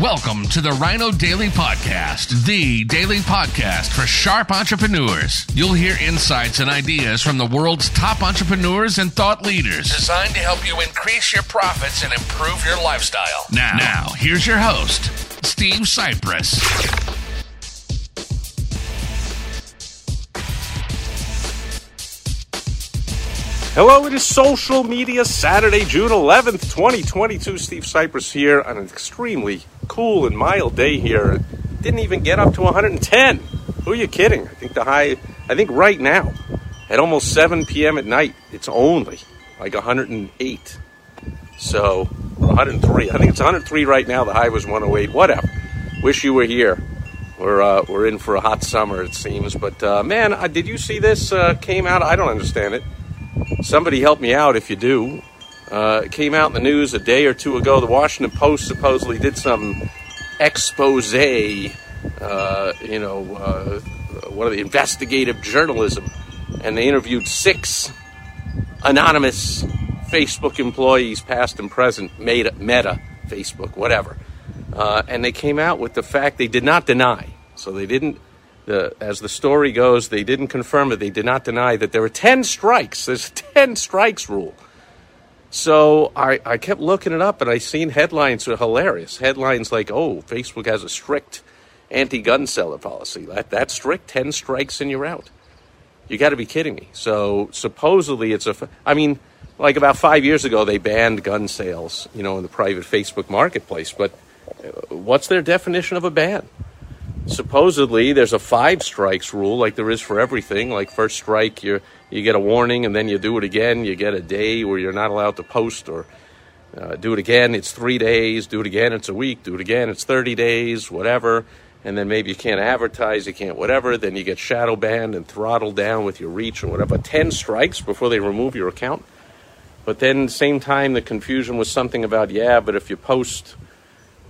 Welcome to the Rhino Daily Podcast, the daily podcast for sharp entrepreneurs. You'll hear insights and ideas from the world's top entrepreneurs and thought leaders designed to help you increase your profits and improve your lifestyle. Now, now here's your host, Steve Sipress. Hello, it is Social Media Saturday, June 11th, 2022. Steve Sipress here on an extremely cool and mild day here. Didn't even get up to 110. Who are you kidding? I think the high, I think right now, at almost 7 p.m. at night, it's only like 108. So, 103. I think it's 103 right now. The high was 108. Whatever. Wish you were here. We're, uh, we're in for a hot summer, it seems. But uh, man, uh, did you see this? Uh, came out. I don't understand it Somebody help me out if you do. Uh, it came out in the news a day or two ago. The Washington Post supposedly did some expose, uh, you know, uh, are the investigative journalism, and they interviewed six anonymous Facebook employees, past and present, Meta, Meta Facebook, whatever, uh, and they came out with the fact they did not deny. So they didn't as the story goes, they didn't confirm it. They did not deny that there were 10 strikes. There's a 10 strikes rule. So I, I kept looking it up and I seen headlines are hilarious. Headlines like, oh, Facebook has a strict anti gun seller policy. That, that's strict, 10 strikes and you're out. You got to be kidding me. So supposedly it's a, I mean, like about five years ago, they banned gun sales, you know, in the private Facebook marketplace. But uh, what's their definition of a ban? Supposedly there's a five strikes rule like there is for everything. Like first strike you you get a warning and then you do it again. You get a day where you're not allowed to post or uh, do it again. It's three days. Do it again. It's a week. Do it again. It's 30 days whatever. And then maybe you can't advertise. You can't whatever. Then you get shadow banned and throttled down with your reach or whatever. 10 strikes before they remove your account. But then same time the confusion was something about yeah but if you post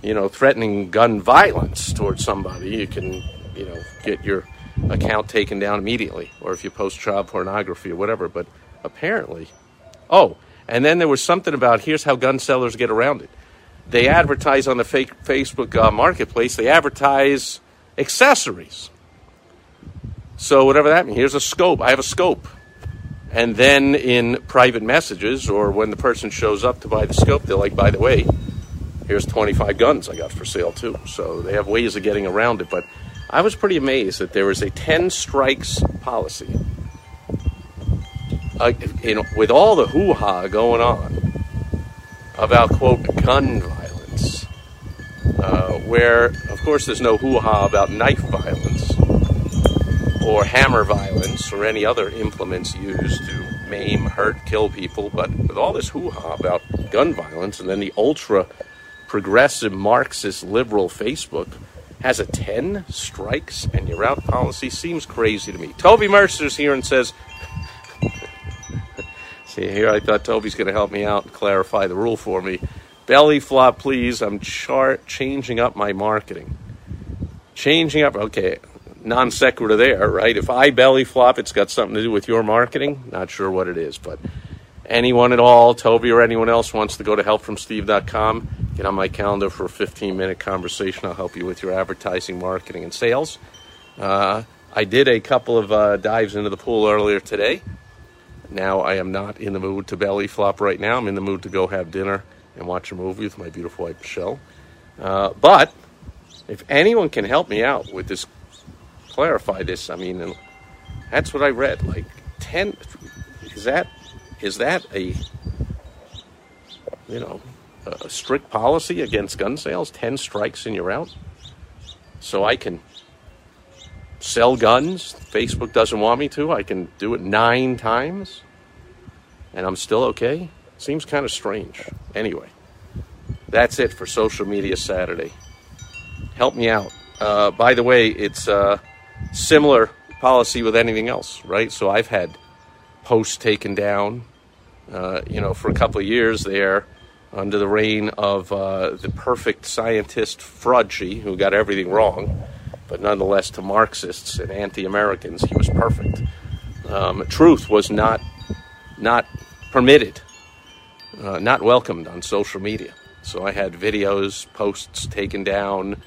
you know, threatening gun violence towards somebody, you can, you know, get your account taken down immediately, or if you post child pornography or whatever. But apparently, oh, and then there was something about here's how gun sellers get around it. They advertise on the fake Facebook uh, marketplace. They advertise accessories. So whatever that means, here's a scope. I have a scope. And then in private messages, or when the person shows up to buy the scope, they're like, by the way, here's 25 guns I got for sale too. So they have ways of getting around it. But I was pretty amazed that there was a 10 strikes policy. Uh, with all the hoo ha going on about, quote, gun violence, uh, where, of course, there's no hoo ha about knife violence or hammer violence or any other implements used to maim, hurt, kill people, but with all this hoo ha about gun violence and then the ultra progressive Marxist liberal Facebook has a 10 strikes and you're out policy seems crazy to me. Toby Mercer's here and says, See, here I thought Toby's going to help me out and clarify the rule for me. Belly flop, please. I'm chart changing up my marketing. Changing up, okay, non sequitur there, right? If I belly flop, it's got something to do with your marketing. Not sure what it is, but anyone at all, Toby or anyone else wants to go to helpfromsteve.com, get on my calendar for a 15 minute conversation. I'll help you with your advertising, marketing, and sales. Uh, I did a couple of uh, dives into the pool earlier today. Now I am not in the mood to belly flop right now. I'm in the mood to go have dinner and watch a movie with my beautiful wife Michelle. Uh, but if anyone can help me out with this, clarify this. I mean, that's what I read. Like ten, is that is that a you know a strict policy against gun sales? Ten strikes and you're out. So I can sell guns. Facebook doesn't want me to. I can do it nine times, and I'm still okay. Seems kind of strange. Anyway, that's it for Social Media Saturday. Help me out. Uh, by the way, it's a similar policy with anything else, right? So I've had posts taken down, uh, you know, for a couple of years there under the reign of uh, the perfect scientist Frudgy, who got everything wrong, but nonetheless, to Marxists and anti-Americans, he was perfect. Um, truth was not not permitted, uh, not welcomed on social media. So I had videos, posts taken down,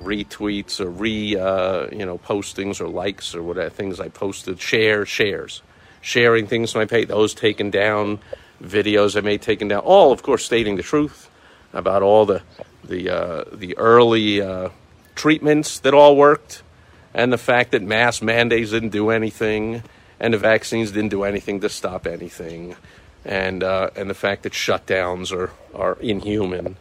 retweets or re uh, you know postings or likes or whatever things I posted, share shares, sharing things on my page, those taken down, videos I made taken down, all of course stating the truth about all the the uh, the early uh, treatments that all worked, and the fact that mass mandates didn't do anything, and the vaccines didn't do anything to stop anything, and uh, and the fact that shutdowns are are inhuman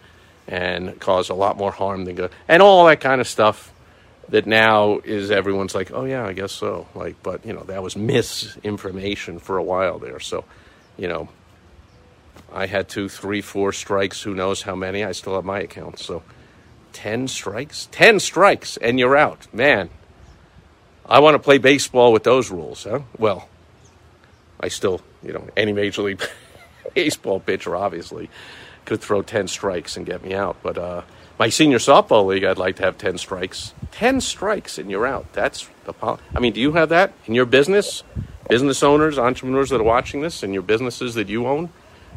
and cause a lot more harm than good, and all that kind of stuff. That now is everyone's like, oh yeah, I guess so. Like, but you know that was misinformation for a while there. So, you know, I had two, three, four strikes. Who knows how many? I still have my account. So, ten strikes, ten strikes, and you're out, man. I want to play baseball with those rules, huh? Well, I still, you know, any major league baseball pitcher obviously could throw 10 strikes and get me out. But uh, my senior softball league, I'd like to have 10 strikes. 10 strikes and you're out. That's the pol- I mean, do you have that in your business? Business owners, entrepreneurs that are watching this, and your businesses that you own?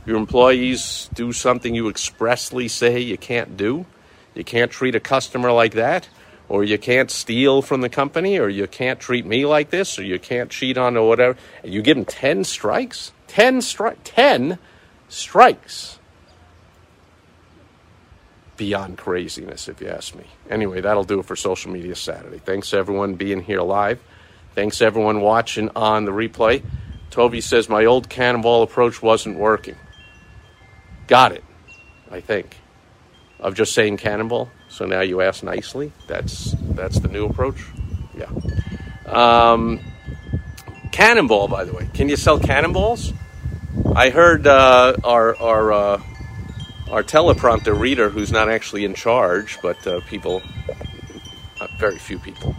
Your employees do something you expressly say you can't do? You can't treat a customer like that? Or you can't steal from the company? Or you can't treat me like this? Or you can't cheat on or whatever? You give them 10 strikes? 10 strikes? 10 strikes beyond craziness, if you ask me. Anyway, that'll do it for Social Media Saturday. Thanks everyone being here live. Thanks everyone watching on the replay. Toby says my old cannonball approach wasn't working. Got it, I think. Of just saying cannonball. So now you ask nicely. That's that's the new approach. Yeah. Um, cannonball, by the way. Can you sell cannonballs? I heard uh, our our uh, our teleprompter reader, who's not actually in charge, but uh, people, uh, very few people,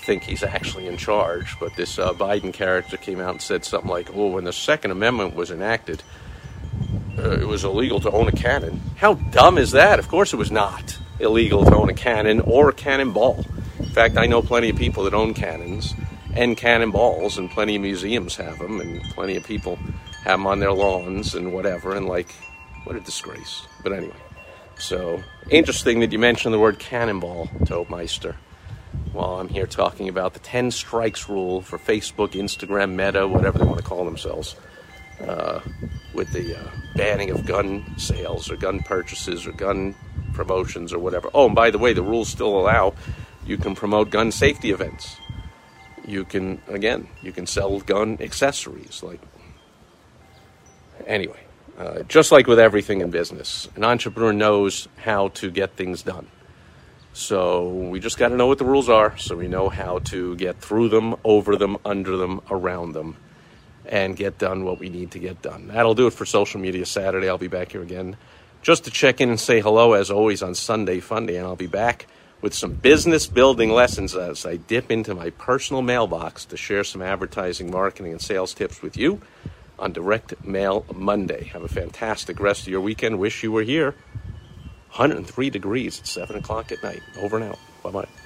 think he's actually in charge. But this uh, Biden character came out and said something like, "Oh, when the Second Amendment was enacted, uh, it was illegal to own a cannon." How dumb is that? Of course, it was not illegal to own a cannon or a cannonball. In fact, I know plenty of people that own cannons and cannonballs, and plenty of museums have them, and plenty of people have them on their lawns and whatever. And like, what a disgrace. But anyway, so interesting that you mentioned the word cannonball, Meister. while I'm here talking about the 10 strikes rule for Facebook, Instagram, Meta, whatever they want to call themselves, with the uh, banning of gun sales or gun purchases or gun promotions or whatever. Oh, and by the way, the rules still allow you can promote gun safety events. You can, again, you can sell gun accessories. Like, anyway, uh, just like with everything in business, an entrepreneur knows how to get things done. So we just got to know what the rules are so we know how to get through them, over them, under them, around them, and get done what we need to get done. That'll do it for Social Media Saturday. I'll be back here again just to check in and say hello, as always, on Sunday Funday, and I'll be back with some business building lessons as I dip into my personal mailbox to share some advertising, marketing, and sales tips with you on Direct Mail Monday. Have a fantastic rest of your weekend. Wish you were here. 103 degrees at 7 o'clock at night. Over and out. Bye bye.